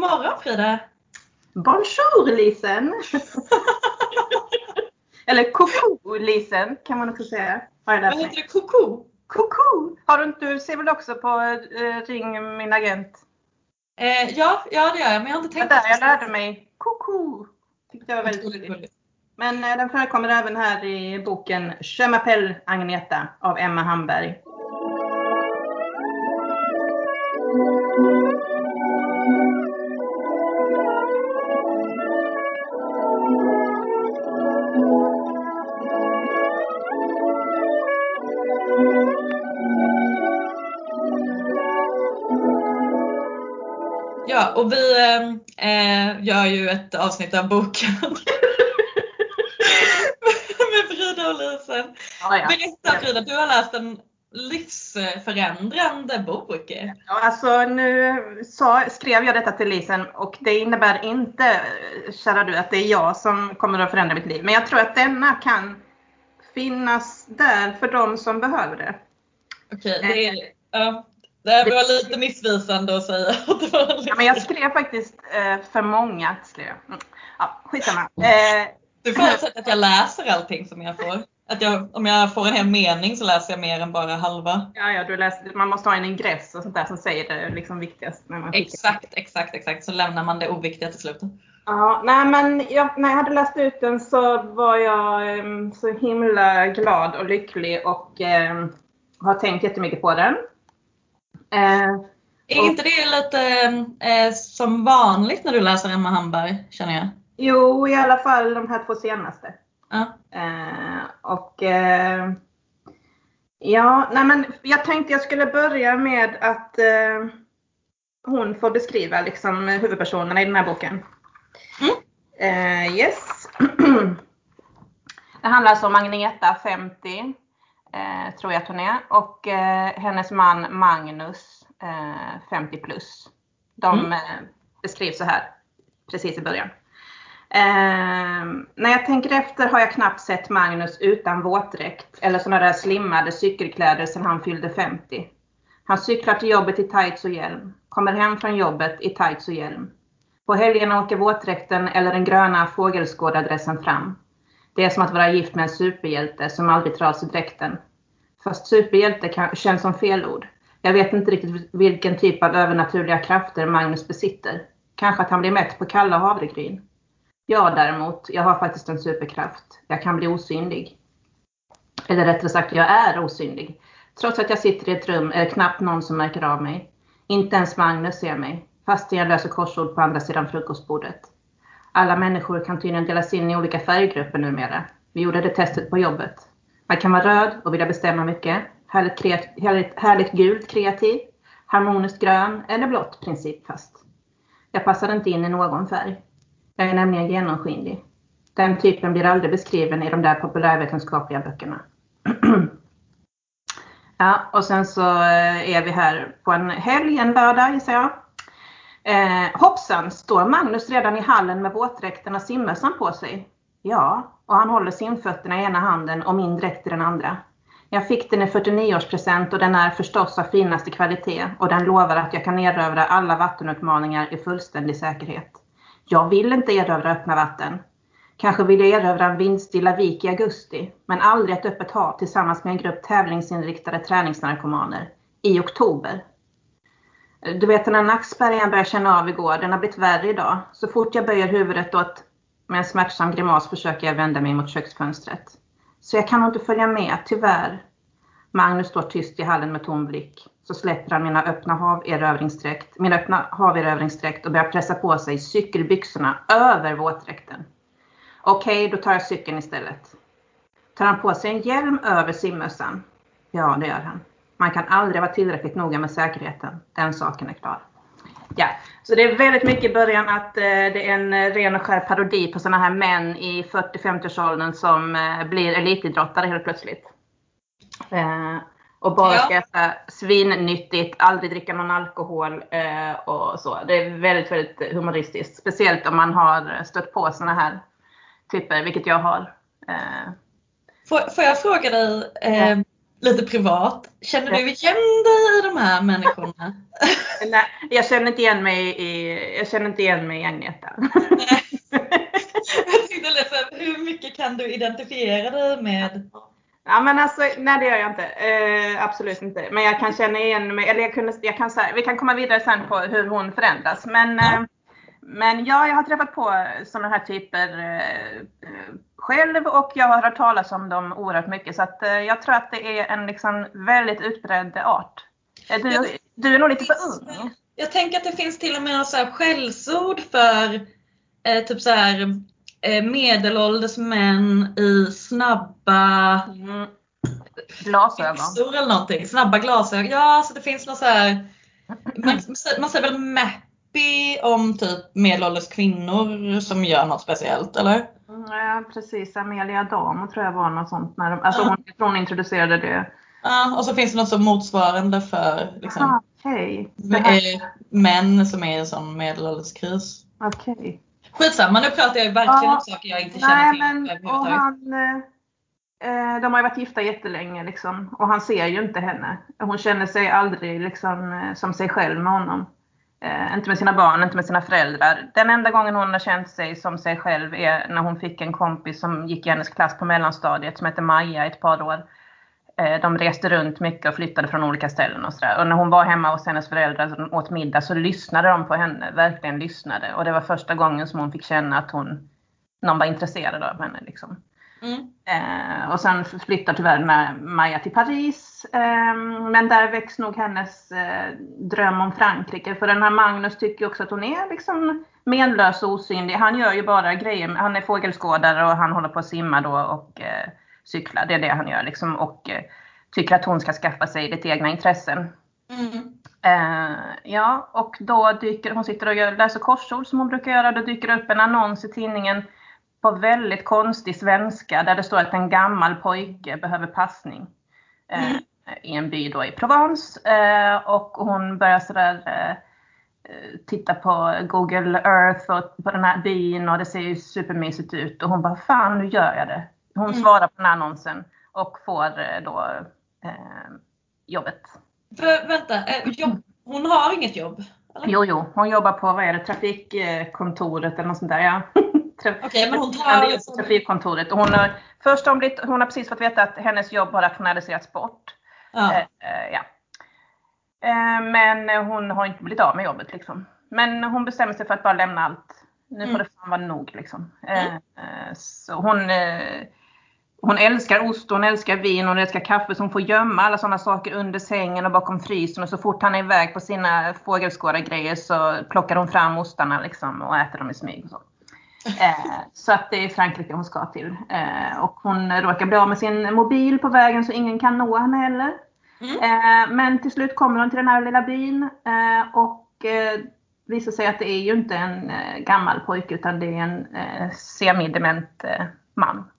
morgon Frida! Bonjour Lisen! Eller koko Lisen kan man också säga. Har jag lärt Vad heter det? Koko? Koko! Har du inte, du ser väl också på eh, Ring min agent? Eh, ja, ja, det gör jag, men jag har inte tänkt det. Jag lärde mig koko. Tyckte jag var väldigt roligt. Men eh, den förekommer även här i boken Je m'appelle Agneta av Emma Hamberg. Och vi äh, gör ju ett avsnitt av boken. med Frida och Lisen. Ja, ja. Berätta Frida, du har läst en livsförändrande bok. Ja, alltså nu sa, skrev jag detta till Lisen och det innebär inte, kära du, att det är jag som kommer att förändra mitt liv. Men jag tror att denna kan finnas där för de som behöver det. Okej, det, är, ja, det var lite missvisande att säga ja, men Jag skrev faktiskt eh, för många. Skrev jag. Mm. Ja, skitsamma. Eh, du förutsätter att jag läser allting som jag får? Att jag, om jag får en hel mening så läser jag mer än bara halva? Ja, ja du läser, man måste ha en ingress och sånt där som säger det liksom viktigast. När man exakt, exakt, exakt. Så lämnar man det oviktiga till slut. Ja, nej men jag, när jag hade läst ut den så var jag um, så himla glad och lycklig och um, har tänkt jättemycket på den. Uh, är och, inte det lite uh, som vanligt när du läser Emma Hamberg, känner jag? Jo, i alla fall de här två senaste. Ja. Uh, och Ja, nej men jag tänkte jag skulle börja med att hon får beskriva liksom huvudpersonerna i den här boken. Mm. Uh, yes. det handlar alltså om Agneta, 50, uh, tror jag att hon är, och uh, hennes man Magnus, 50 plus. De mm. beskrivs så här precis i början. när jag tänker efter har jag knappt sett Magnus utan våtdräkt eller sådana där slimmade cykelkläder sedan han fyllde 50. Han cyklar till jobbet i tights och hjälm, kommer hem från jobbet i tights och hjälm. På helgerna åker våtdräkten eller den gröna fågelskådardressen fram. Det är som att vara gift med en superhjälte som aldrig tar av sig dräkten. Fast superhjälte kan, känns som fel ord. Jag vet inte riktigt vilken typ av övernaturliga krafter Magnus besitter. Kanske att han blir mätt på kalla havregryn. Jag däremot, jag har faktiskt en superkraft. Jag kan bli osynlig. Eller rättare sagt, jag är osynlig. Trots att jag sitter i ett rum är det knappt någon som märker av mig. Inte ens Magnus ser mig fastän jag löser korsord på andra sidan frukostbordet. Alla människor kan tydligen delas in i olika färggrupper numera. Vi gjorde det testet på jobbet. Man kan vara röd och vilja bestämma mycket, härligt, härligt, härligt gult kreativ, harmoniskt grön eller blått principfast. Jag passar inte in i någon färg. Jag är nämligen genomskinlig. Den typen blir aldrig beskriven i de där populärvetenskapliga böckerna. ja, och sen så eh, är vi här på en helg, en lördag gissar jag. Eh, hoppsan, står Magnus redan i hallen med våtdräkten och simmössan på sig? Ja, och han håller simfötterna i ena handen och min dräkt i den andra. Jag fick den i 49-årspresent och den är förstås av finaste kvalitet och den lovar att jag kan erövra alla vattenutmaningar i fullständig säkerhet. Jag vill inte erövra öppna vatten. Kanske vill jag erövra en vindstilla vik i augusti, men aldrig ett öppet hav tillsammans med en grupp tävlingsinriktade träningsnarkomaner i oktober du vet den här nackspärren jag började känna av igår, den har blivit värre idag. Så fort jag böjer huvudet åt med en smärtsam grimas försöker jag vända mig mot köksfönstret. Så jag kan nog inte följa med, tyvärr. Magnus står tyst i hallen med tom blick. Så släpper han mina öppna haverövringsdräkt, min öppna haverövringsdräkt och börjar pressa på sig cykelbyxorna över våtdräkten. Okej, då tar jag cykeln istället. Tar han på sig en hjälm över simmössan? Ja, det gör han. Man kan aldrig vara tillräckligt noga med säkerheten. Den saken är klar. Ja, så det är väldigt mycket i början att eh, det är en eh, ren och skär parodi på sådana här män i 40-50-årsåldern som eh, blir elitidrottare helt plötsligt. Eh, och bara ska äta svinnyttigt, aldrig dricka någon alkohol eh, och så. Det är väldigt, väldigt humoristiskt. Speciellt om man har stött på sådana här typer, vilket jag har. Eh. Får, får jag fråga dig, lite privat. Känner du igen dig i de här människorna? Nej, jag känner inte igen mig i, jag känner inte igen mig i Agneta. jag tänkte lite, hur mycket kan du identifiera dig med? Ja men alltså, nej det gör jag inte. Eh, absolut inte. Men jag kan känna igen mig, eller jag, kunde, jag kan, vi kan komma vidare sen på hur hon förändras. Men, eh, men ja, jag har träffat på sådana här typer eh, själv och jag har hört talas om dem oerhört mycket. Så att, eh, jag tror att det är en liksom väldigt utbredd art. Du, du är nog lite för ung. Jag tänker att det finns till och med så här skällsord för eh, typ så här eh, medelålders män i snabba mm. glasögon. eller någonting. Snabba glasögon. Ja, alltså det finns något så här. Man, man säger väl mappy om typ medelålders kvinnor som gör något speciellt, eller? Ja, precis. Amelia Damo tror jag var något sånt. När de, alltså hon, hon introducerade det. Ja, och så finns det något som motsvarande för liksom, ah, okay. män som är i en sån medelålderskris. Okej. Okay. Skitsamma, nu pratar jag verkligen ja, om saker jag inte känner nej, till men, och han, eh, De har ju varit gifta jättelänge liksom, och han ser ju inte henne. Hon känner sig aldrig liksom, eh, som sig själv med honom. Eh, inte med sina barn, inte med sina föräldrar. Den enda gången hon har känt sig som sig själv är när hon fick en kompis som gick i hennes klass på mellanstadiet som hette Maja ett par år. Eh, de reste runt mycket och flyttade från olika ställen och sådär. Och när hon var hemma hos hennes föräldrar och åt middag så lyssnade de på henne, verkligen lyssnade. Och det var första gången som hon fick känna att hon, någon var intresserad av henne. Liksom. Mm. Eh, och sen flyttar tyvärr Maja till Paris. Eh, men där väcks nog hennes eh, dröm om Frankrike. För den här Magnus tycker också att hon är liksom menlös och osynlig. Han gör ju bara grejer. Han är fågelskådare och han håller på att simma då och eh, cykla. Det är det han gör liksom. Och eh, tycker att hon ska skaffa sig lite egna intressen. Mm. Uh, ja, och då dyker hon sitter och gör, läser korsord som hon brukar göra. Då dyker det upp en annons i tidningen på väldigt konstig svenska där det står att en gammal pojke behöver passning. Uh, mm. I en by då i Provence. Uh, och hon börjar sådär titta på Google Earth och på den här byn och det ser ju supermysigt ut. Och hon bara, fan nu gör jag det. Hon mm. svarar på den här annonsen och får eh, då eh, jobbet. För, vänta, eh, jobb, hon har inget jobb? Eller? Jo, jo, hon jobbar på vad är det, trafikkontoret eller något sånt där. Ja. Okej, okay, men hon tar liksom... Trafikkontoret. Och hon, har, först har hon, blivit, hon har precis fått veta att hennes jobb har rationaliserats bort. Ja. Eh, eh, ja. Eh, men hon har inte blivit av med jobbet liksom. Men hon bestämmer sig för att bara lämna allt. Nu får mm. det fan vara nog liksom. Mm. så hon hon älskar ost, hon älskar vin, hon älskar kaffe så hon får gömma alla sådana saker under sängen och bakom frysen och så fort han är iväg på sina fågelskådargrejer så plockar hon fram ostarna liksom och äter dem i smyg. Och så. Eh, så att det är Frankrike hon ska till. Eh, och hon råkar bli av med sin mobil på vägen så ingen kan nå henne heller. Mm. Eh, men till slut kommer hon till den här lilla byn eh, och eh, visar sig att det är ju inte en gammal pojke utan det är en eh, semidement man.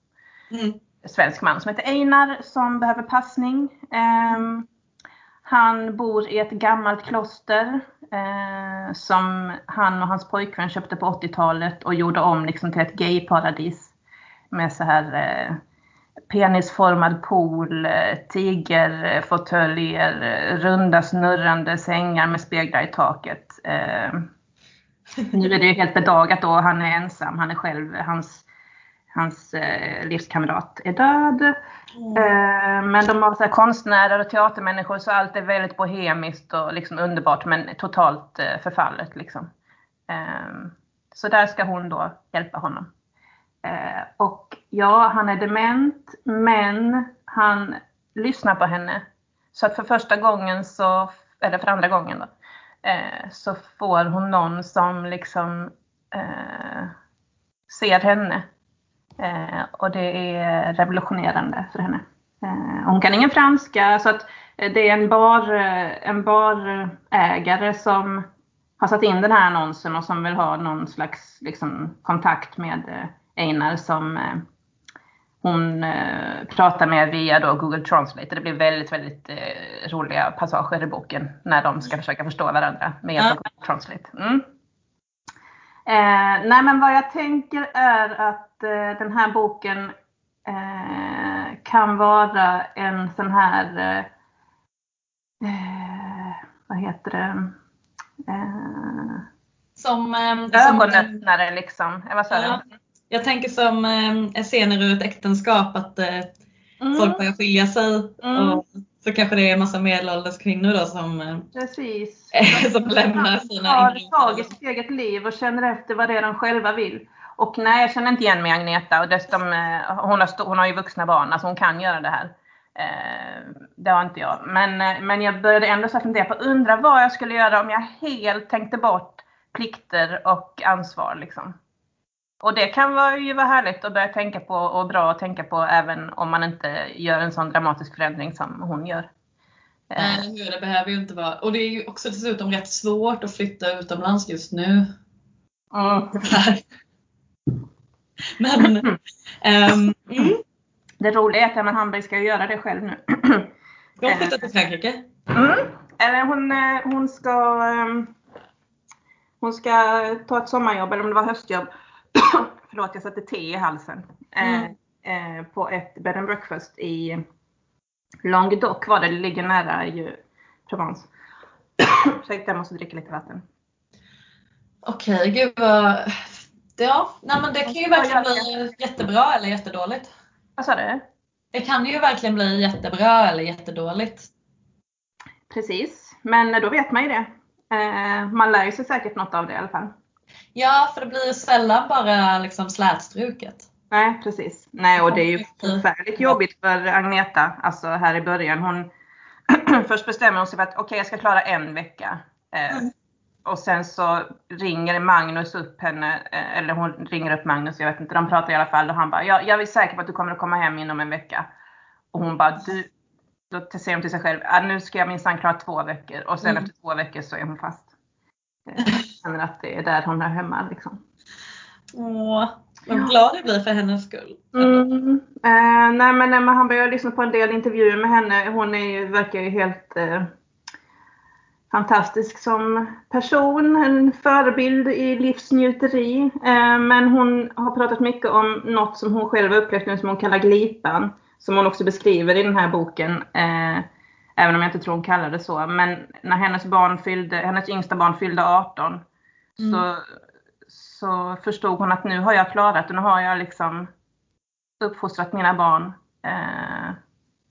Mm svensk man som heter Einar som behöver passning. Um, han bor i ett gammalt kloster eh, som han och hans pojkvän köpte på 80-talet och gjorde om liksom till ett gayparadis. Med så här eh, penisformad pool, eh, tigerfåtöljer, eh, runda snurrande sängar med speglar i taket. Eh, nu är det helt bedagat då, han är ensam, han är själv, hans hans eh, livskamrat är död. Mm. Eh, men de har så här, konstnärer och teatermänniskor så allt är väldigt bohemiskt och liksom underbart men totalt eh, förfallet. Liksom. Eh, så där ska hon då hjälpa honom. Eh, och ja, han är dement men han lyssnar på henne. Så att för första gången så, eller för andra gången då, eh, så får hon någon som liksom ser henne och det är revolutionerande för henne. Eh, hon kan ingen franska så att eh, det är en, bar, en barägare som har satt in den här annonsen och som vill ha någon slags liksom, kontakt med Einar som hon pratar med via då Google Translate. Det blir väldigt, väldigt roliga passager i boken när de ska försöka förstå varandra med hjälp av Google Translate. Mm. Eh, nej men vad jag tänker är att eh, den här boken eh, kan vara en sån här, eh, eh vad heter det? Eh, som, eh, ögonöppnare liksom. Vad sa ja, Jag tänker som eh, scener ur ett äktenskap att mm. folk börjar skilja sig. Mm. Och så kanske det är en massa medelålders kvinnor då som, eh, Precis. som lämnar sina har tagit sitt eget liv och känner efter vad det är de själva vill. Och nej, jag känner inte igen mig Agneta. Och dessutom, eh, hon, har, hon har ju vuxna barn, alltså hon kan göra det här. Eh, det har inte jag. Men, men jag började ändå så fundera på, undra vad jag skulle göra om jag helt tänkte bort plikter och ansvar. Liksom. Och det kan vara, ju vara härligt att börja tänka på och bra att tänka på även om man inte gör en sån dramatisk förändring som hon gör. Nej, det behöver ju inte vara. Och det är ju också dessutom rätt svårt att flytta utomlands just nu. Mm. Men, um, mm. Det roliga är att Emma Hamberg ska göra det själv nu. Ska hon flytta till Frankrike? Mm. Hon, eh, hon ska ehm, hon ska ta ett sommarjobb, eller om det var höstjobb. Förlåt, jag satte te i halsen. Mm. Eh, på ett bed and breakfast i Languedoc var det. Det ligger nära ju Provence. Ursäkta, jag måste dricka lite vatten. Okej, okay, gud vad Ja, nej men det kan ju verkligen bli jättebra eller jättedåligt. Vad sa du? Det kan ju verkligen bli jättebra eller jättedåligt. Precis, men då vet man ju det. Eh, man lär ju sig säkert något av det i alla fall. Ja, för det blir ju sällan bara liksom slätstruket. Nej, precis. Nej, och det är ju förfärligt jobbigt för Agneta, alltså här i början. Hon Först bestämmer hon sig för att okej, okay, jag ska klara en vecka. Eh, mm. Och sen så ringer Magnus upp henne, eh, eller hon ringer upp Magnus, jag vet inte, de pratar i alla fall och han bara, jag, jag är säker på att du kommer att komma hem inom en vecka. Och hon bara, du, då säger hon till sig själv, ah, nu ska jag minsann klara två veckor och sen mm. efter två veckor så är hon fast. Jag känner att det är där hon hör hemma liksom. Åh, vad glad jag blir för hennes skull. Mm. Eh, nej men Emma han började lyssna på en del intervjuer med henne. Hon är, verkar ju helt eh, fantastisk som person, en förebild i livsnjuteri. Eh, men hon har pratat mycket om något som hon själv upplevt nu som hon kallar glipan. Som hon också beskriver i den här boken. Eh, även om jag inte tror hon kallar det så. Men när hennes, barn fyllde, hennes yngsta barn fyllde 18 mm. så, så förstod hon att nu har jag klarat det. Nu har jag liksom uppfostrat mina barn. Eh,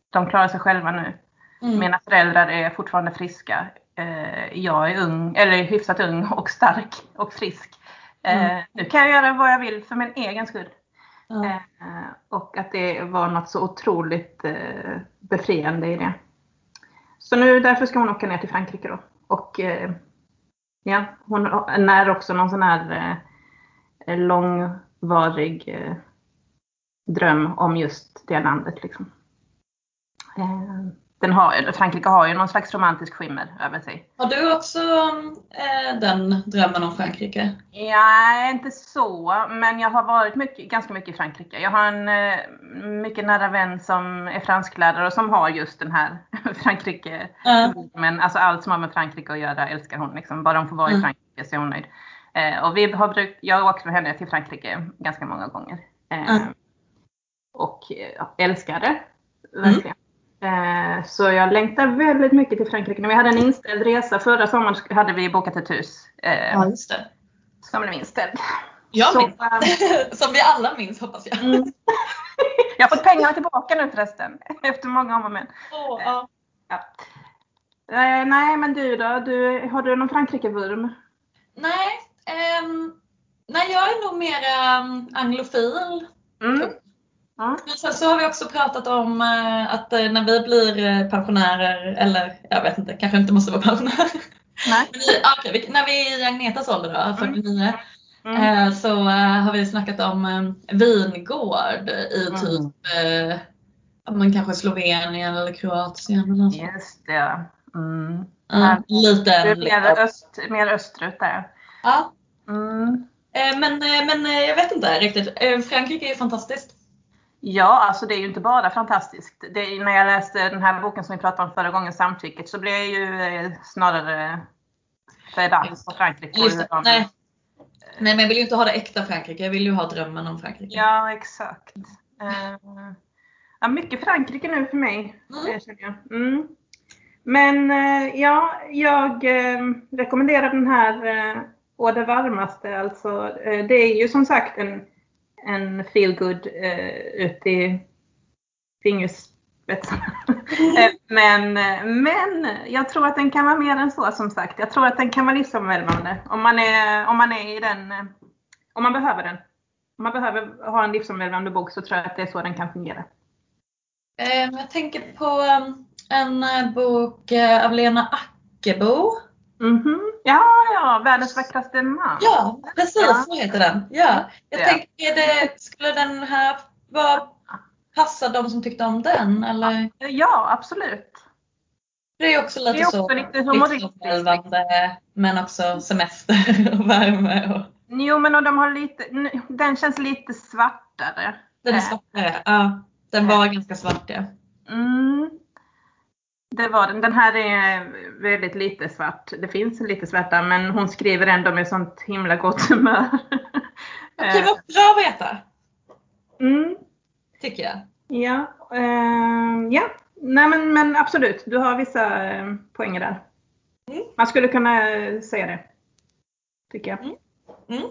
de klarar sig själva nu. Mm. Mina föräldrar är fortfarande friska eh, jag är ung, eller hyfsat ung och stark och frisk. Eh, mm. Nu kan jag göra vad jag vill för min egen skull. Mm. Och att det var något så otroligt eh, befriande i det. Så nu därför ska hon åka ner till Frankrike då. Och eh, ja, hon när också någon sån här eh, långvarig eh, dröm om just det landet. Liksom eh, den har, Frankrike har ju någon slags romantisk skimmer över sig. Har du också eh, den drömmen om Frankrike? Ja, inte så, men jag har varit mycket, ganska mycket i Frankrike. Jag har en eh, mycket nära vän som är fransklärare och som har just den här Frankrike. Mm. Men alltså allt som har med Frankrike att göra älskar hon. Liksom. Bara hon får vara mm. i Frankrike så är hon nöjd. Eh, och vi har brukt, jag har åkt med henne till Frankrike ganska många gånger. Mm. Och älskar det. Verkligen. Eh, så jag längtar väldigt mycket till Frankrike. Vi hade en inställd resa. Förra sommaren hade vi bokat ett hus. Eh, ja, just det. Som blev inställd. Jag minns. Eh, som vi alla minns hoppas jag. Mm. jag har fått pengarna tillbaka nu förresten. Efter många om och men. Oh, ja. ja. nej men du då? Du, har du någon Frankrike-vurm? Nej, um, nej jag är nog mer um, anglofil. Mm. Men sen så har vi också pratat om eh, att eh, när vi blir eh, pensionärer, eller jag vet inte, kanske inte måste vara pensionärer. Nej. Men, okay, när vi är i Agnetas ålder då, 49, mm. Mm. så har vi snackat om vingård i mm. typ men kanske Slovenien eller Kroatien. Eller Just det. Mm. Ja, lite. Det mer, öst, mer österut där. Ja. Mm. Men, men jag vet inte riktigt. Frankrike är fantastiskt. Ja, alltså det är ju inte bara fantastiskt. Det, när jag läste den här boken som vi pratade om förra gången, Samtycket, så blev jag ju eh, snarare fed up på Frankrike. Nej. Nej, men jag vill ju inte ha det äkta Frankrike. Jag vill ju ha drömmen om Frankrike. Ja, exakt. Uh, Ja, mycket Frankrike nu för mig, mm. känner jag. Mm. Men eh, ja, jag rekommenderar den här Å det varmaste. Alltså, det är ju som sagt en, en feelgood eh, ut i fingerspetsarna. Mm. men, men jag tror att den kan vara mer än så som sagt. Jag tror att den kan vara livsomvälvande om man är, om man är i den, om man behöver den. Om man behöver ha en livsomvälvande bok så tror jag att det är så den kan fungera. Ehm, jag tänker på um, en eh, bok eh, av Lena Ackebo. Mm -hmm. Ja, ja, Världens vackraste man. Ja, precis ja. så heter den. Ja. Jag ja. tänker, det, skulle den här vara, passa de som tyckte om den? Eller? Ja, absolut. Det är också lite, det är också så lite humoristiskt. Men också semester och värme. Och... Jo, men och de har lite, den känns lite svartare. Den är svartare, ja. Den var ganska svart ja. Mm. Det var den. Den här är väldigt lite svart. Det finns lite svarta men hon skriver ändå med sånt himla gott humör. Okej, vad bra att veta. Mm. Tycker jag. Ja, uh, ja. Nej men, men absolut, du har vissa uh, poänger där. Mm. Man skulle kunna säga det. Tycker jag. Mm. Mm.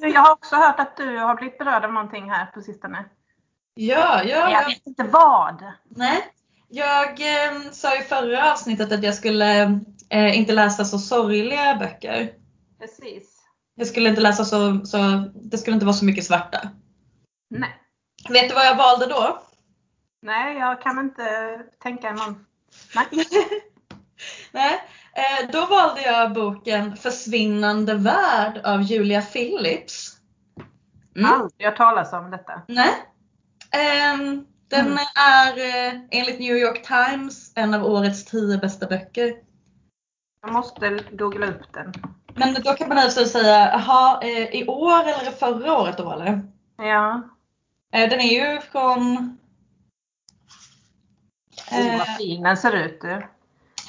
men jag har också hört att du har blivit berörd av någonting här på sistone. Ja, ja. Jag vet inte vad. Nej. Jag eh, sa i förra avsnittet att jag skulle eh, inte läsa så sorgliga böcker. Precis. Jag skulle inte läsa så, så, det skulle inte vara så mycket svarta. Nej. Vet du vad jag valde då? Nej, jag kan inte tänka någon. Nej. Nej. Eh, då valde jag boken Försvinnande värld av Julia Phillips. Mm. Aldrig hört talas om detta. Nej. Um, den mm. är eh, enligt New York Times en av årets tio bästa böcker. Jag måste googla upp den. Men då kan man alltså säga, jaha, eh, i år eller förra året då eller? Ja. Eh, den är ju från... Oh, vad fin den ser ut du.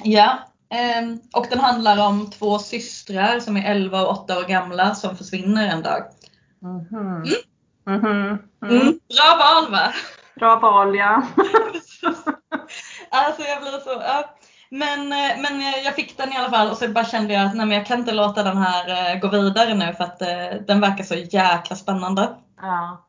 Ja. Ehm, och den handlar om två systrar som är 11 och 8 år gamla som försvinner en dag. Mm -hmm. mm. Mm -hmm. Mm. Bra val va? Bra val ja. alltså jag blir så, ja. Men, eh, men jag fick den i alla fall och så bara kände jag att nej, men jag kan inte låta den här eh, gå vidare nu för att uh, den verkar så jäkla spännande. Ja.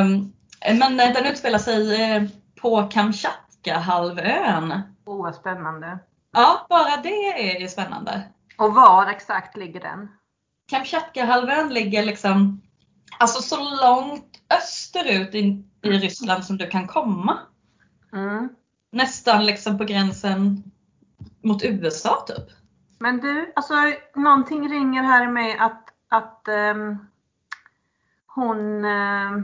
Um, men den utspelar sig på Kamchatka-halvön. Åh, oh, spännande. Ja, bara det är ju spännande. Och var exakt ligger den? Kamchatka-halvön ligger liksom alltså så långt österut i, i Ryssland som du kan komma. Mm. Nästan liksom på gränsen mot USA typ. Men du, alltså någonting ringer här med att, att um, hon, uh,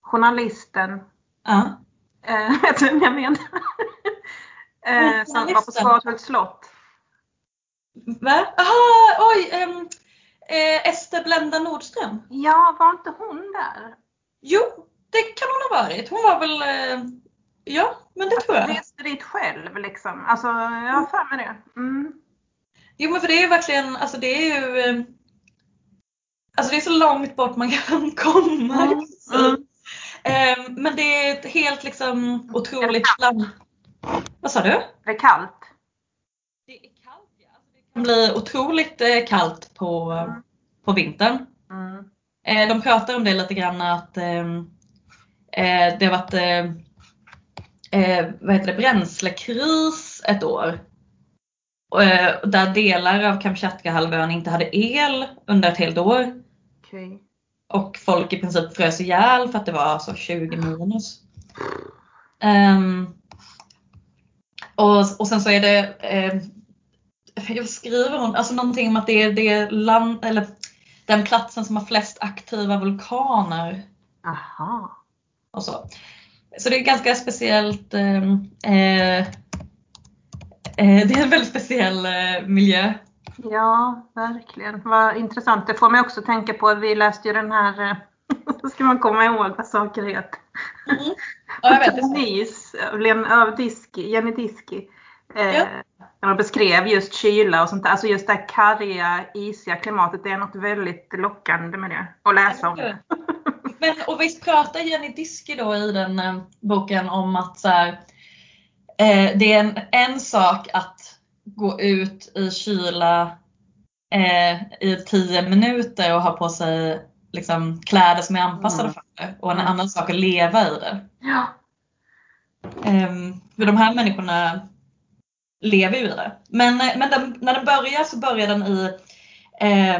journalisten, ja. Uh, vet du vem jag menar? uh, som var på Svarthults slott. Va? Aha, oj! Um, eh, Ester Blenda Nordström. Ja, var inte hon där? Jo, det kan hon ha varit. Hon var väl, eh, ja men det tror jag. Reste dit själv liksom. Alltså jag har för mig det. Mm. Jo men för det är ju verkligen, alltså det är ju eh, Alltså det är så långt bort man kan komma. Mm. Mm. Eh, men det är ett helt liksom otroligt land. Vad sa du? Det är kallt. Det är kallt ja. Alltså det kan bli otroligt eh, kallt på, mm. på vintern. Mm. Eh, de pratar om det lite grann att ehm, eh, det har varit eh, vad heter det, bränslekris ett år. där delar av Kamtjatka-halvön inte hade el under ett helt år. Okay. Och folk i princip frös ihjäl för att det var så 20 minus. Um, och, och sen så är det, eh, jag skriver hon, alltså någonting om att det är det land, eller den platsen som har flest aktiva vulkaner. Aha. Och så. så det är ganska speciellt. Ehm, eh, eh, det är en väldigt speciell eh, miljö. Ja, verkligen. Vad intressant. Det får mig också tänka på, vi läste ju den här, eh, då ska man komma ihåg vad saker heter. Mm. Ja, jag vet. Diski, Jenny Diski. Eh, ja. När de beskrev just kyla och sånt där. Alltså just det här karga, isiga klimatet. Det är något väldigt lockande med det. Att läsa om det. Men och visst pratar Jenny Diski då i den eh, boken om att så här, eh, det är en, en sak att gå ut i kyla eh, i tio minuter och ha på sig liksom, kläder som är anpassade Mm. för det och en Mm. annan sak att leva i det. Ja. Ehm, för de här människorna lever ju i det. Men, eh, men den, när den börjar så börjar den i eh,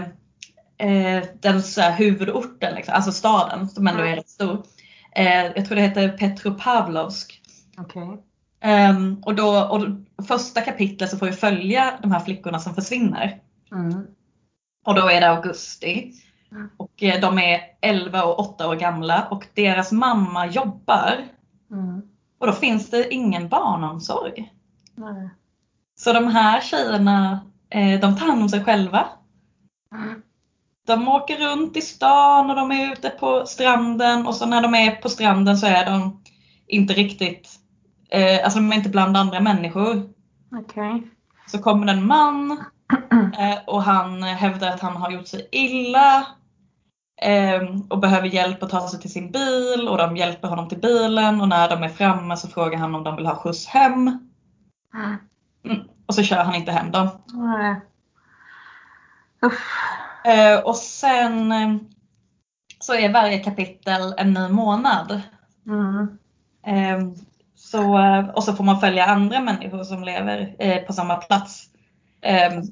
eh, den så här, huvudorten, liksom, alltså staden som ändå är rätt stor. Eh, jag tror det heter Petropavlovsk. Okej. Ehm, och, då, och första kapitlet så får vi följa de här flickorna som försvinner. Mm. Och då är det augusti. Mm. Och eh, de är 11 och 8 år gamla och deras mamma jobbar. Mm. Och då finns det ingen barnomsorg. Nej. Så de här tjejerna, eh, de tar hand om sig själva. Mm. De åker runt i stan och de är ute på stranden och så när de är på stranden så är de inte riktigt, eh, alltså de är inte bland andra människor. Okej. Så kommer en man eh, och han hävdar att han har gjort sig illa och behöver hjälp att ta sig till sin bil och de hjälper honom till bilen och när de är framme så frågar han om de vill ha skjuts hem. Mm. Mm. Och så kör han inte hem dem. Nej. Eh, och sen eh, så är varje kapitel en ny månad. Mm. Eh, så, och så får man följa andra människor som lever eh, på samma plats.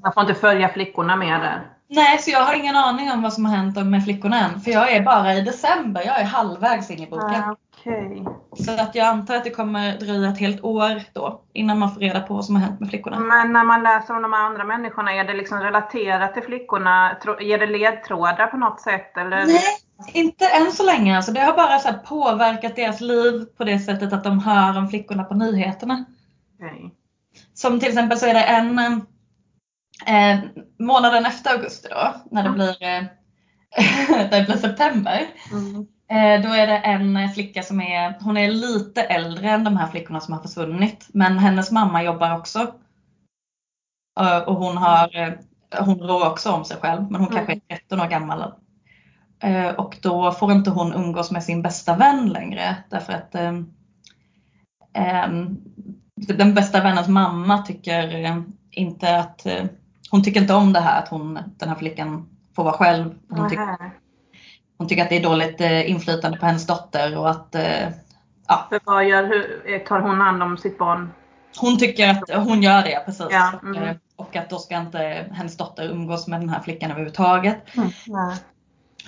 Man får inte följa flickorna med där. Nej, så jag har ingen aning om vad som har hänt med flickorna än. För jag är bara i december, jag är halvvägs in i boken. Ah, Okej. Så att jag antar att det kommer dröja ett helt år då innan man får reda på vad som har hänt med flickorna. Men när man läser om de andra människorna, är det liksom relaterat till flickorna? Ger det ledtrådar på något sätt? Eller? Nej, inte än så länge. Alltså, det har bara så påverkat deras liv på det sättet att de hör om flickorna på nyheterna. Okej. Som till exempel så är det en eh, månaden efter augusti då, när det blir, eh, det blir september. Mm. Eh, då är det en flicka som är, hon är lite äldre än de här flickorna som har försvunnit. Men hennes mamma jobbar också. Eh, och hon, har, hon rår också om sig själv, men hon Mm. kanske är 13 år gammal. Och då får inte hon umgås med sin bästa vän längre därför att eh, den bästa vännens mamma tycker inte att hon tycker inte om det här att hon, den här flickan får vara själv. Hon, tycker, Nähä. hon tycker att det är dåligt eh, inflytande på hennes dotter och att eh, ja, För vad gör, hur, tar hon hand om sitt barn? hon tycker att hon gör det precis. Ja, mm. Eh, Och att då ska inte hennes dotter umgås med den här flickan överhuvudtaget. Nej.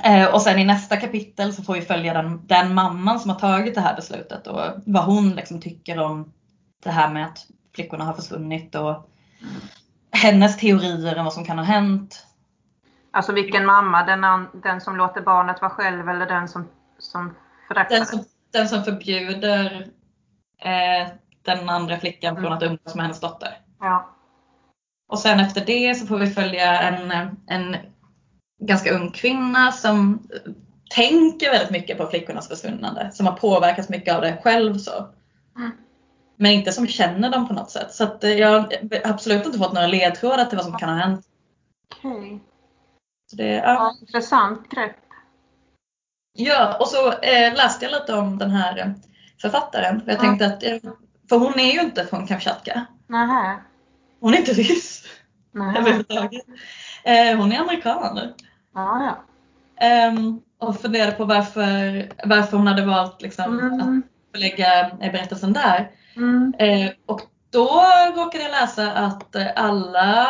Eh, och sen i nästa kapitel så får vi följa den, den mamman som har tagit det här beslutet och vad hon liksom tycker om det här med att flickorna har försvunnit och hennes teorier om vad som kan ha hänt. Alltså vilken mamma? Den, den som låter barnet vara själv eller den som, som föraktar Den som, den som förbjuder eh, den andra flickan från Mm. att umgås med hennes dotter. Ja. Och sen efter det så får vi följa en, en ganska ung kvinna som tänker väldigt mycket på flickornas försvinnande. Som har påverkats mycket av det själv. Så. Mm. Men inte som känner dem på något sätt. Så att eh, jag har absolut inte fått några ledtrådar till vad som kan ha hänt. Okej. Så det, ja. Intressant grepp. ja, och så eh, läste jag lite om den här eh, författaren. Jag Ja. tänkte att, eh, för hon är ju inte från Kamchatka. Nähä. Hon är inte ryss överhuvudtaget. Eh, hon är amerikan. Ja, ja. Ehm, och funderade på varför, varför hon hade valt liksom, att Mm. förlägga eh, berättelsen där. Mm. Eh, och då råkade jag läsa att eh, alla,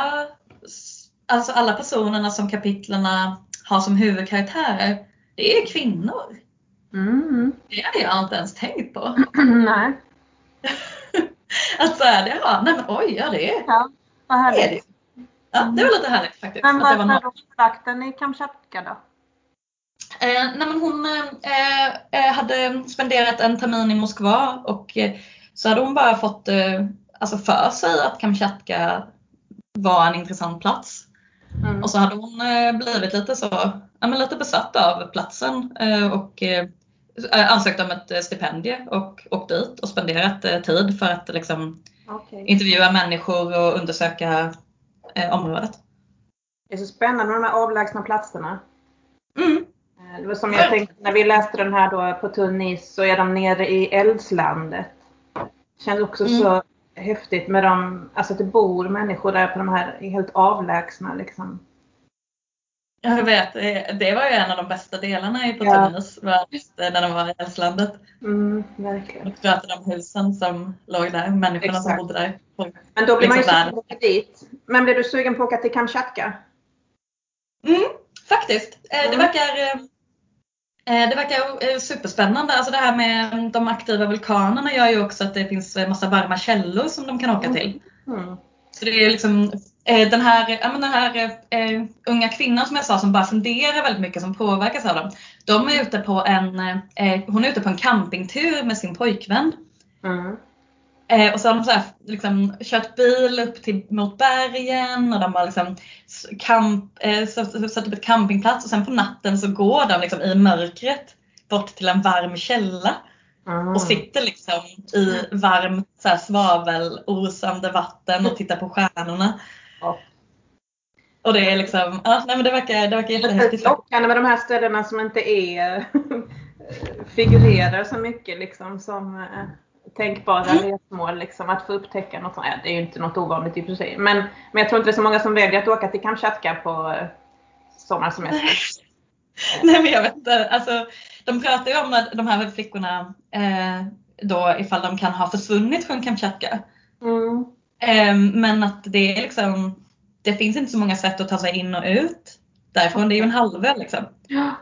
alltså alla personerna som kapitlerna har som huvudkaraktärer, det är kvinnor. Mm. Det hade jag inte ens tänkt på. Nej. Att så här, det, ja, nej men oj, ja det är, Ja, vad det är det. härligt. Ja, det var lite härligt faktiskt. Men det var varför någon- har lagt den i Kamchatka då? Eh, nej men hon eh, eh, hade spenderat en termin i Moskva och eh, så hade hon bara fått eh, alltså för sig att Kamchatka var en intressant plats. Mm. Och så hade hon eh, blivit lite så, ja, men lite besatt av platsen och ansökt om ett stipendie och åkt dit och spenderat tid för att liksom, Okej. intervjua människor och undersöka området. Det är så spännande med de här avlägsna platserna. Mm. Det var som jag tänkte när vi läste den här då på tunn is så är de nere i eldslandet. Det känns också mm. så häftigt med de, alltså att det bor människor där på de här helt avlägsna liksom. Jag vet, det var ju en av de bästa delarna i på ja. Tunis, när de var i Eldslandet. Mm, verkligen. Och pratade om husen som låg där, människorna Exakt. som bodde där. Men då blir man ju liksom sugen på att åka dit. Men blir du sugen på att åka till Kamchatka? Mm, faktiskt. Mm. Det verkar eh, det verkar superspännande. Alltså det här med de aktiva vulkanerna gör ju också att det finns massa varma källor som de kan åka till. Mm. Så det är liksom Eh, den här, ja, den här eh, unga kvinnan som jag sa som bara funderar väldigt mycket, som påverkas av dem. De är ute på en, eh, hon är ute på en campingtur med sin pojkvän. Mm. Eh, och så har de så här, liksom, kört bil upp till, mot bergen och de har liksom camp, eh, satt upp ett campingplats och sen på natten så går de liksom i mörkret bort till en varm källa. Mm. Och sitter liksom i varmt så här, svavelosande vatten och tittar på stjärnorna. Ja. Och det är liksom, ja, nej men det verkar, det verkar jättehäftigt. Lockande med de här ställena som inte är figurerar så mycket liksom som eh, tänkbara mm. resmål. Liksom, att få upptäcka något sånt. Det är ju inte något ovanligt i och för sig. Men, men jag tror inte det är så många som väljer att åka till Kamchatka på eh, sommarsemester. Nej men jag vet inte. Alltså, de pratar ju om de här flickorna eh, då ifall de kan ha försvunnit från Kamchatka. Mm. Ehm, men att det är liksom, det finns inte så många sätt att ta sig in och ut därifrån. Det är ju en halvö liksom. Ja.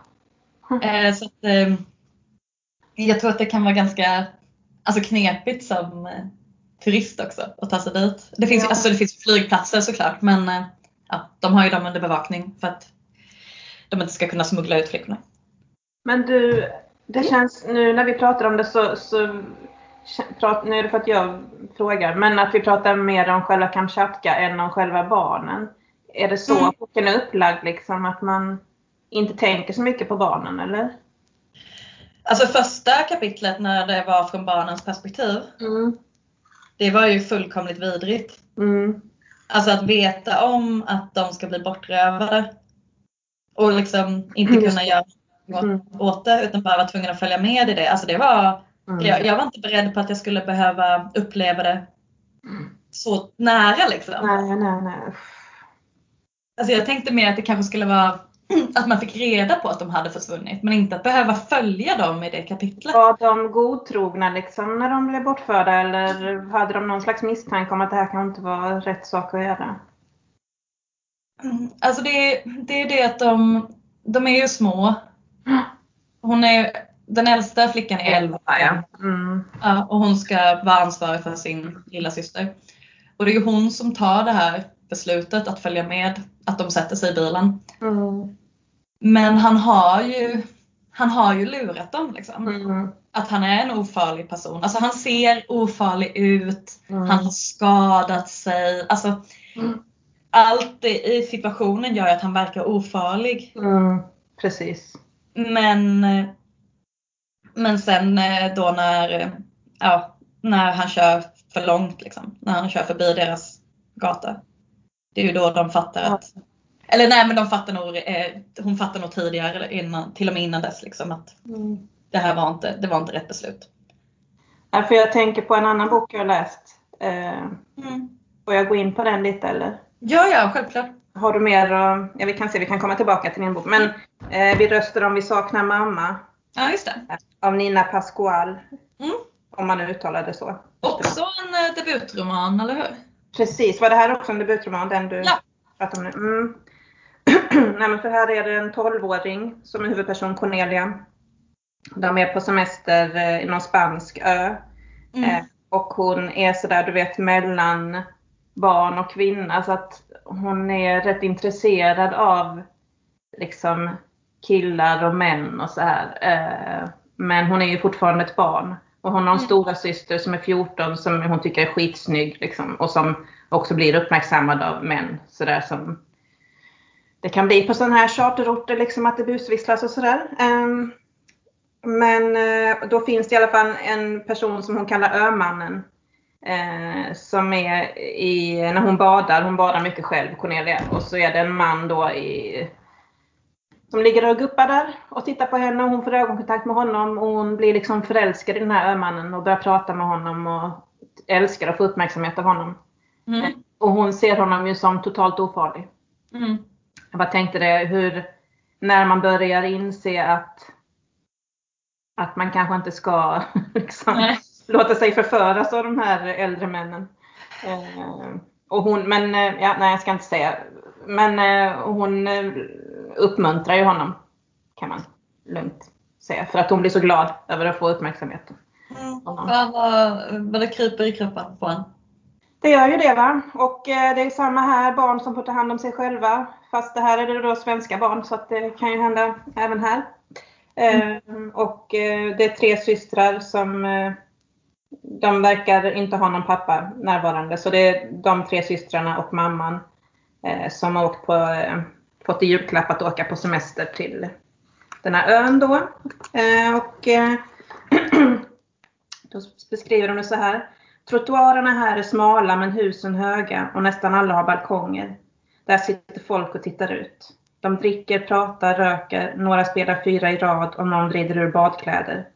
Ehm, så att, ehm, jag tror att det kan vara ganska alltså knepigt som eh, turist också att ta sig dit. Det finns, ja. alltså, det finns flygplatser såklart men eh, ja, de har ju dem under bevakning för att de inte ska kunna smuggla ut flickorna. Men du, det känns nu när vi pratar om det så, så nu är det för att jag frågar, men att vi pratar mer om själva Kamchatka än om själva barnen. Är det så mm. boken är upplagd, liksom, att man inte tänker så mycket på barnen, eller? Alltså första kapitlet när det var från barnens perspektiv, mm. det var ju fullkomligt vidrigt. Mm. Alltså att veta om att de ska bli bortrövade och liksom inte kunna göra något mm. åt det utan bara vara tvungen att följa med i det. Alltså det var Mm. Jag, jag, var inte beredd på att jag skulle behöva uppleva det mm. så nära liksom. Nej, nej, nej. Alltså jag tänkte mer att det kanske skulle vara att man fick reda på att de hade försvunnit men inte att behöva följa dem i det kapitlet. Var de godtrogna liksom när de blev bortförda eller hade de någon slags misstanke om att det här kan inte vara rätt sak att göra? Mm, alltså det, det är det att de, de är ju små. Hon är den äldsta flickan är 11 ja. Mm. och hon ska vara ansvarig för sin lilla syster. Och det är ju hon som tar det här beslutet att följa med, att de sätter sig i bilen. Mm. Men han har ju han har ju lurat dem. Liksom. Mm. Att han är en ofarlig person. Alltså han ser ofarlig ut, mm. han har skadat sig. Alltså, mm. Allt i situationen gör att han verkar ofarlig. Mm. Precis. Men men sen eh, då när, ja, när han kör för långt, liksom, när han kör förbi deras gata. Det är ju då de fattar att, eller nej men de fattar nog, eh, hon fattar nog tidigare, innan, till och med innan dess liksom att mm. det här var inte, det var inte rätt beslut. Ja, för jag tänker på en annan bok jag läst. Eh, mm. Får jag gå in på den lite eller? Ja, ja, självklart. Har du mer, ja vi kan se, vi kan komma tillbaka till din bok. Men eh, Vi röstar om vi saknar mamma. Ja, just det. Av Nina Pascual. Mm. Om man uttalar det så. Också en eh, debutroman, eller hur? Precis. Var det här också en debutroman? Den du ja. pratade om nu? Mm. Nej, men för här är det en 12-åring som är huvudperson, Cornelia. De är på semester eh, i någon spansk ö. Mm. Eh, och hon är sådär, du vet, mellan barn och kvinna. Så att hon är rätt intresserad av liksom killar och män och så här. Eh, men hon är ju fortfarande ett barn. Och hon har en mm. stora syster som är 14 som hon tycker är skitsnygg liksom, och som också blir uppmärksammad av män. Sådär som det kan bli på sådana här charterorter, liksom att det busvisslas och sådär. Um, men uh, då finns det i alla fall en person som hon kallar Ömannen. Uh, som är i, när hon badar, hon badar mycket själv, Cornelia. Och så är det en man då i som ligger och guppar där och tittar på henne och hon får ögonkontakt med honom och hon blir liksom förälskad i den här ömannen och börjar prata med honom och älskar att få uppmärksamhet av honom. Mm. Och hon ser honom ju som totalt ofarlig. Mm. Jag bara tänkte det, hur, när man börjar inse att, att man kanske inte ska liksom, låta sig förföras av de här äldre männen. Eh, och hon, men eh, ja, nej jag ska inte säga. Men eh, hon eh, uppmuntrar ju honom. Kan man lugnt säga. För att hon blir så glad över att få uppmärksamheten. Mm. Vad, vad det kryper i kroppen på en. Det gör ju det va. Och eh, det är samma här, barn som får ta hand om sig själva. Fast det här är det då svenska barn så att det kan ju hända även här. Mm. och eh, det är tre systrar som eh, de verkar inte ha någon pappa närvarande. Så det är de tre systrarna och mamman som har åkt på, fått i julklapp att åka på semester till den här ön då. och då beskriver de det så här. Trottoarerna här är smala men husen höga och nästan alla har balkonger. Där sitter folk och tittar ut. De dricker, pratar, röker, några spelar fyra i rad och någon vrider ur badkläder.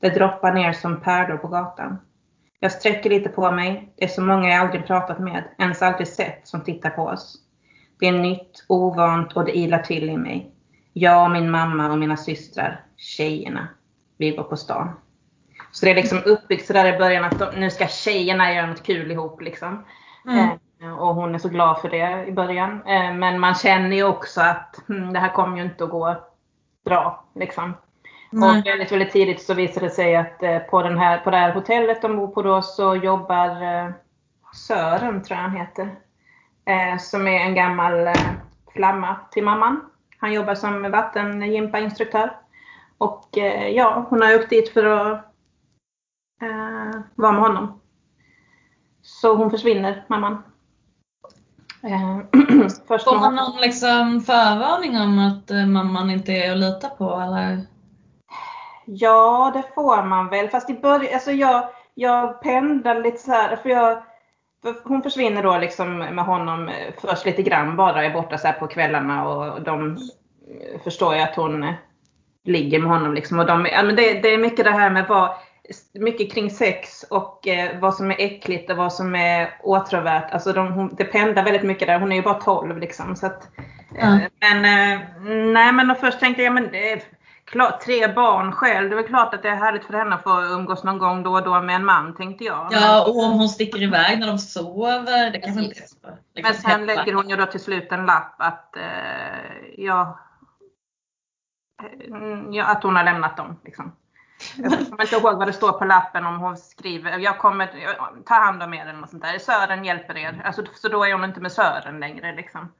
Det droppar ner som pärlor på gatan. Jag sträcker lite på mig. Det är så många jag aldrig pratat med, ens aldrig sett, som tittar på oss. Det är nytt, ovant och det ilar till i mig. Jag och min mamma och mina systrar, tjejerna. Vi går på stan. Så det är liksom uppbyggt sådär i början att de, nu ska tjejerna göra något kul ihop liksom. Mm. Eh, och hon är så glad för det i början. Eh, men man känner ju också att hm, det här kommer ju inte att gå bra. Liksom. Mm. Och väldigt, väldigt tidigt så visar det sig att eh, på, den här, på det här hotellet de bor på då så jobbar eh, Sören, tror jag han heter. Eh, som är en gammal eh, flamma till mamman. Han jobbar som vattengympainstruktör. Och ja, hon har åkt dit för att eh, vara med honom. Så hon försvinner, mamman. Eh, Får man någon liksom förvarning om att eh, mamman inte är att lita på eller? Ja, det får man väl. Fast i början, alltså jag, jag pendlar lite så här, för jag för hon försvinner då liksom med honom eh, först lite grann bara, är borta så på kvällarna och de förstår ju att hon ligger med honom. Liksom. Och de, ja, men det, det är mycket det här med vad, mycket kring sex och eh, vad som är äckligt och vad som är åtråvärt. Alltså de, hon, det pendlar väldigt mycket där. Hon är ju bara 12 liksom. Så att, mm. eh, men eh, nej men först tänkte jag, men det är klart, tre barn själv. Det är klart att det är härligt för henne att få umgås någon gång då och då med en man tänkte jag. Ja och om hon sticker iväg när de sover. Det kanske inte är. Men sen lägger hon ju då till slut en lapp att eh, ja, eh, ja, att hon har lämnat dem. Liksom. Jag kommer inte ihåg vad det står på lappen om hon skriver, jag kommer ta hand om er eller något sånt där. Sören hjälper er. Alltså, så då är hon inte med Sören längre liksom.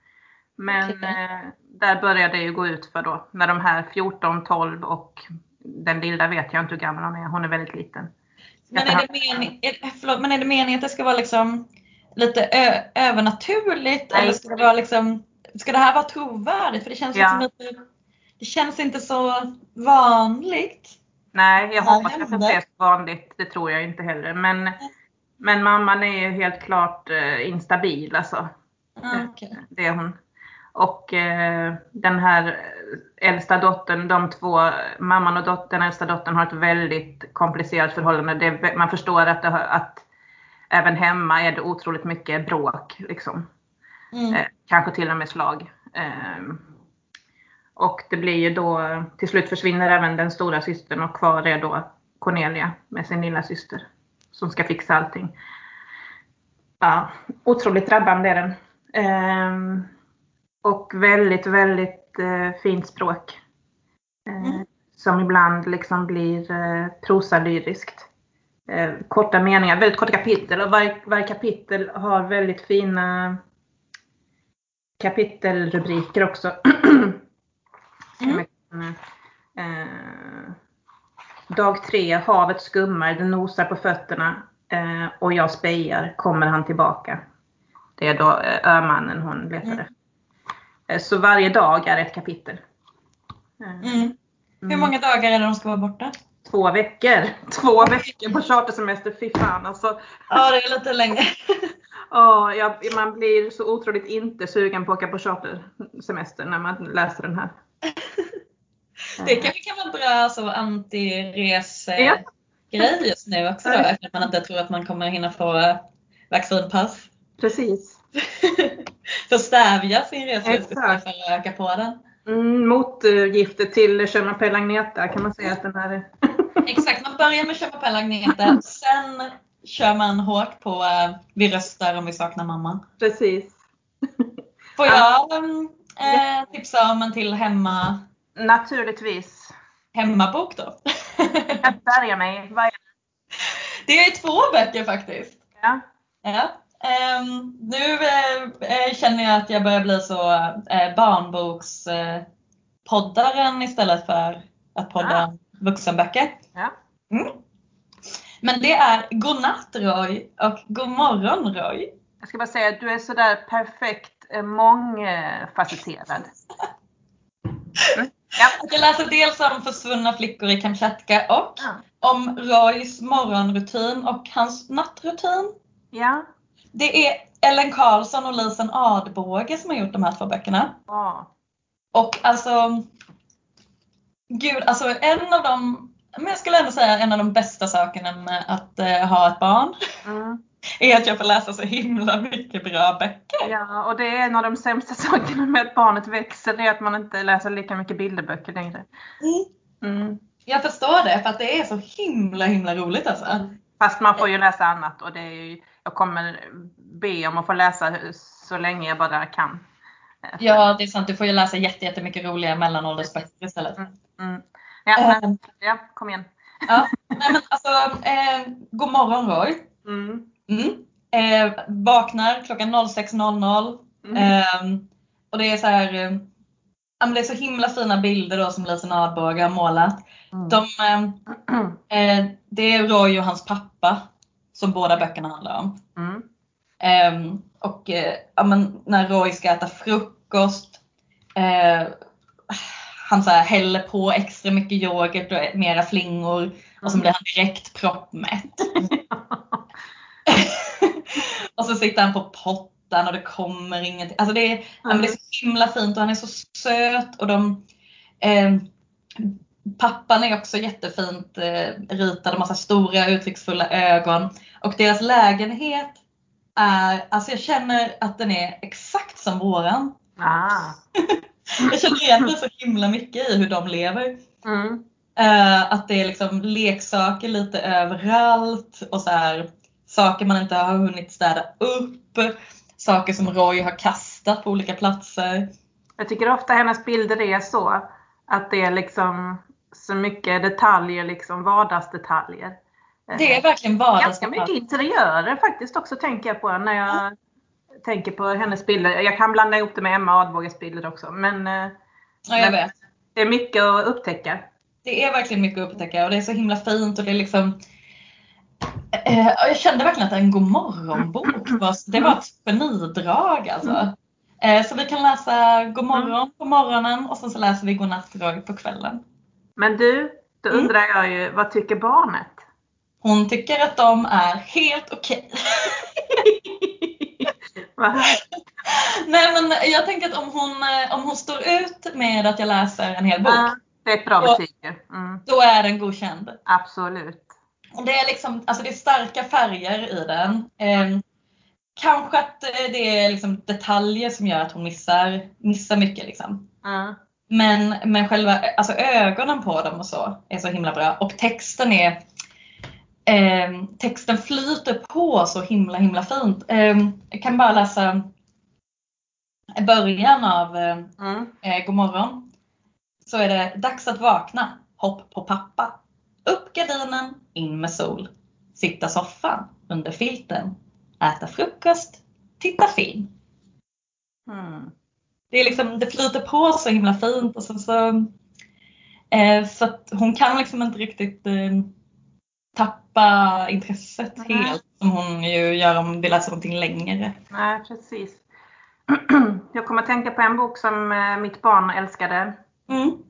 Men okay. eh, där började det ju gå ut för då, när de här 14, 12 och den lilla vet jag inte hur gammal hon är, hon är väldigt liten. Men är, det mening, är, förlåt, men är det meningen att det ska vara liksom lite övernaturligt Nej. eller ska det vara liksom, ska det här vara trovärdigt? För det känns, ja. liksom lite, det känns inte så vanligt. Nej, jag hoppas att det är vanligt. Det tror jag inte heller. Men, men mamman är ju helt klart eh, instabil alltså. Okay. Det är hon. Och eh, den här äldsta dottern, de två, mamman och dottern, den äldsta dottern har ett väldigt komplicerat förhållande. Det, man förstår att, det, att även hemma är det otroligt mycket bråk. Liksom. Mm. Eh, kanske till och med slag. Eh, och det blir ju då, till slut försvinner även den stora systern och kvar är då Cornelia med sin lilla syster som ska fixa allting. Ja, otroligt drabbande är den. Ehm, och väldigt, väldigt eh, fint språk. Eh, mm. Som ibland liksom blir eh, prosalyriskt. Eh, korta meningar, väldigt korta kapitel och varje, varje kapitel har väldigt fina kapitelrubriker också. Mm. Eh, dag tre, havet skummar, det nosar på fötterna eh, och jag spejar, kommer han tillbaka? Det är då eh, ömannen hon letade. Mm. Eh, så varje dag är ett kapitel. Eh, mm. Hur mm. många dagar är det de ska vara borta? Två veckor. Två veckor på chartersemester, fy fan alltså. Ja, det är lite länge. Ja, jag, man blir så otroligt inte sugen på att åka på chartersemester när man läser den här. Det kanske kan vara bra så anti-resegrej ja. just nu också då, eftersom man inte tror att man kommer hinna få vaccinpass. Precis. för att stävja sin reserisk för att öka på den. Mm, motgiftet till Chemapel Agneta kan man säga att den är. Exakt, man börjar med Chemapel Agneta, sen kör man hårt på uh, Vi röstar om vi saknar mamma. Precis. Får jag äh, tipsa om en till hemma? Naturligtvis. Hemmabok då? jag börjar mig. Det? är två böcker faktiskt. Ja. ja. Um, nu uh, känner jag att jag börjar bli så uh, barnbokspoddaren uh, istället för att podda ja. vuxenböcker. Ja. Mm. Men det är Godnatt Roy och Godmorgon Roy. Jag ska bara säga att du är sådär perfekt mångfacetterad. Mm. Ja. Jag läser dels om försvunna flickor i Kamchatka och ja. om Roys morgonrutin och hans nattrutin. Ja. Det är Ellen Karlsson och Lisen Adbåge som har gjort de här två böckerna. Ja. Och alltså, gud, alltså en av de, men jag skulle ändå säga en av de bästa sakerna med att uh, ha ett barn. Mm är att jag får läsa så himla mycket bra böcker. Ja, och det är en av de sämsta sakerna med att barnet växer, det är att man inte läser lika mycket bilderböcker längre. Mm. Mm. Jag förstår det, för att det är så himla himla roligt alltså. Fast man får ju läsa annat och det är ju, jag kommer be om att få läsa så länge jag bara kan. Ja, det är sant. Du får ju läsa jättemycket roliga mellanåldersböcker istället. Mm. Mm. Ja, men, ja, kom igen. Ja, nej men alltså, eh, god morgon Roy. Mm. Mm. Eh, vaknar klockan 06.00. Mm. Eh, och det är så här, eh, det är så himla fina bilder då som Lisen Adbåge har målat. Mm. De, eh, eh, det är Roy och hans pappa som båda böckerna handlar om. Mm. Ehm, och eh, ja, men när Roy ska äta frukost eh, han så här häller på extra mycket yoghurt och mera flingor och så mm. blir han direkt proppmätt. och så sitter han på pottan och det kommer ingenting. Alltså det, är, mm. det är så himla fint och han är så söt. Och de, eh, pappan är också jättefint eh, ritad, massa stora uttrycksfulla ögon. Och deras lägenhet är, alltså jag känner att den är exakt som våran. Ah. jag känner igen mig så himla mycket i hur de lever. Mm. Uh, att det är liksom leksaker lite överallt och så här, saker man inte har hunnit städa upp, saker som Roy har kastat på olika platser. Jag tycker ofta hennes bilder är så, att det är liksom så mycket detaljer, liksom vardagsdetaljer. Det är verkligen vardagsdetaljer. Ganska mycket interiörer faktiskt också tänker jag på när jag mm. tänker på hennes bilder. Jag kan blanda ihop det med Emma Adbåges bilder också. Men, eh, ja, jag vet. det är mycket att upptäcka. Det är verkligen mycket att upptäcka och det är så himla fint och det är liksom Eh, jag kände verkligen att en godmorgonbok var, det var ett genidrag alltså. Eh, så vi kan läsa Godmorgon på morgonen och sen så läser vi Godnattdrag på kvällen. Men du, då mm. undrar jag ju, vad tycker barnet? Hon tycker att de är helt okej. Nej men jag tänker att om hon, eh, om hon står ut med att jag läser en hel bok. Ja, det är ett bra betyg. Mm. Då är den godkänd. Absolut. Det är liksom, alltså det är starka färger i den. Eh, kanske att eh, det är liksom detaljer som gör att hon missar, missar mycket. Liksom. Mm. Men, men själva alltså ögonen på dem och så är så himla bra. Och texten är eh, Texten flyter på så himla himla fint. Eh, jag kan bara läsa början av eh, mm. eh, Godmorgon. Så är det dags att vakna. Hopp på pappa. Upp gardinen, in med sol. Sitta soffan, under filten. Äta frukost, titta film. Mm. Det, är liksom, det flyter på så himla fint och så, så, eh, så att hon kan liksom inte riktigt eh, tappa intresset mm. helt som hon ju gör om vi läser någonting längre. Nej, precis. Jag kommer att tänka på en bok som eh, mitt barn älskade. Mm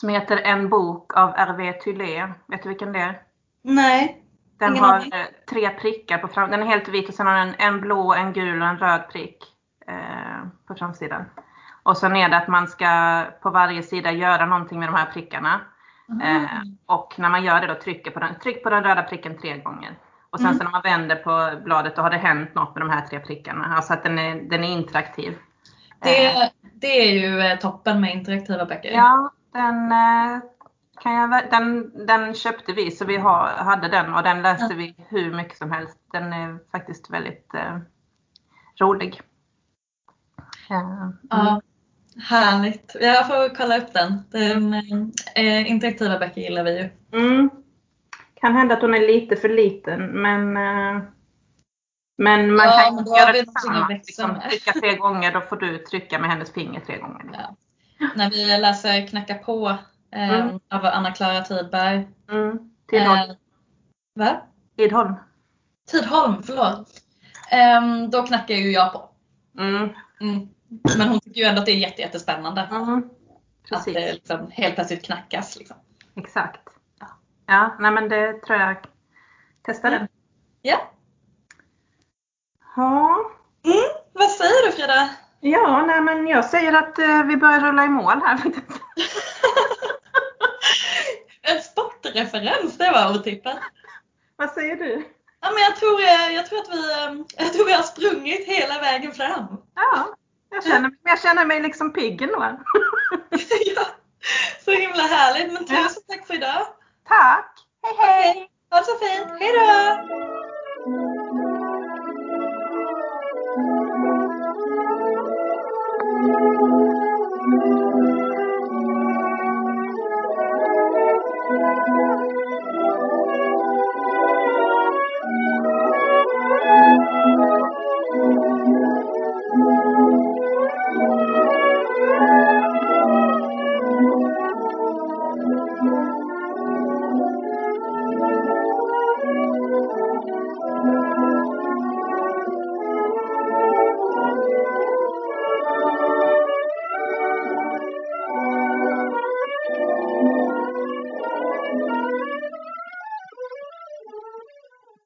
som heter En bok av R.V. Thylé. Vet du vilken det är? Nej. Den har aning. Eh, tre prickar på fram. Den är helt vit och sen har den en blå, en gul och en röd prick eh, på framsidan. Och sen är det att man ska på varje sida göra någonting med de här prickarna. Mm. Eh, och när man gör det då trycker på den, tryck på den röda pricken tre gånger. Och sen Mm. så när man vänder på bladet då har det hänt något med de här tre prickarna. Alltså att den är, den är interaktiv. Eh, Det, det är ju eh, toppen med interaktiva böcker. Ja, den, eh, kan jag, den, den köpte vi så vi har, hade den och den läste vi hur mycket som helst. Den är faktiskt väldigt eh, rolig. Eh, mm. Ja, härligt. Jag får kolla upp den. den eh, interaktiva böcker gillar vi ju. Mm. Kan hända att hon är lite för liten men eh, men man Ja, kan men göra vi det någonting att tillsammans. växa Liksom, trycka tre gånger, då får du trycka med hennes finger tre gånger. Ja. När vi läser Knacka på eh, Mm. av Anna-Klara Tidberg. Mm. Tidholm. Eh, va? Tidholm. Tidholm, förlåt. Ehm, då knackar ju jag på. Mm. Mm. Men hon tycker ju ändå att det är jätte, jättespännande. Mm. Att det liksom helt plötsligt knackas. Liksom. Exakt. Ja, nej men det tror jag. Testa den. Ja. Ja, Vad säger du Frida? Ja, nej, men jag säger att eh, vi börjar rulla i mål här en sportreferens, det var otippat. Vad säger du? Ja, men jag, tror, eh, jag, tror att vi, eh, jag tror vi har sprungit hela vägen fram. Ja, jag känner, jag känner mig liksom pigg ändå. ja, så himla härligt. Men tusen ja. tack för idag. Tack. Hej hej. Okay. Ha det så fint. Hej då.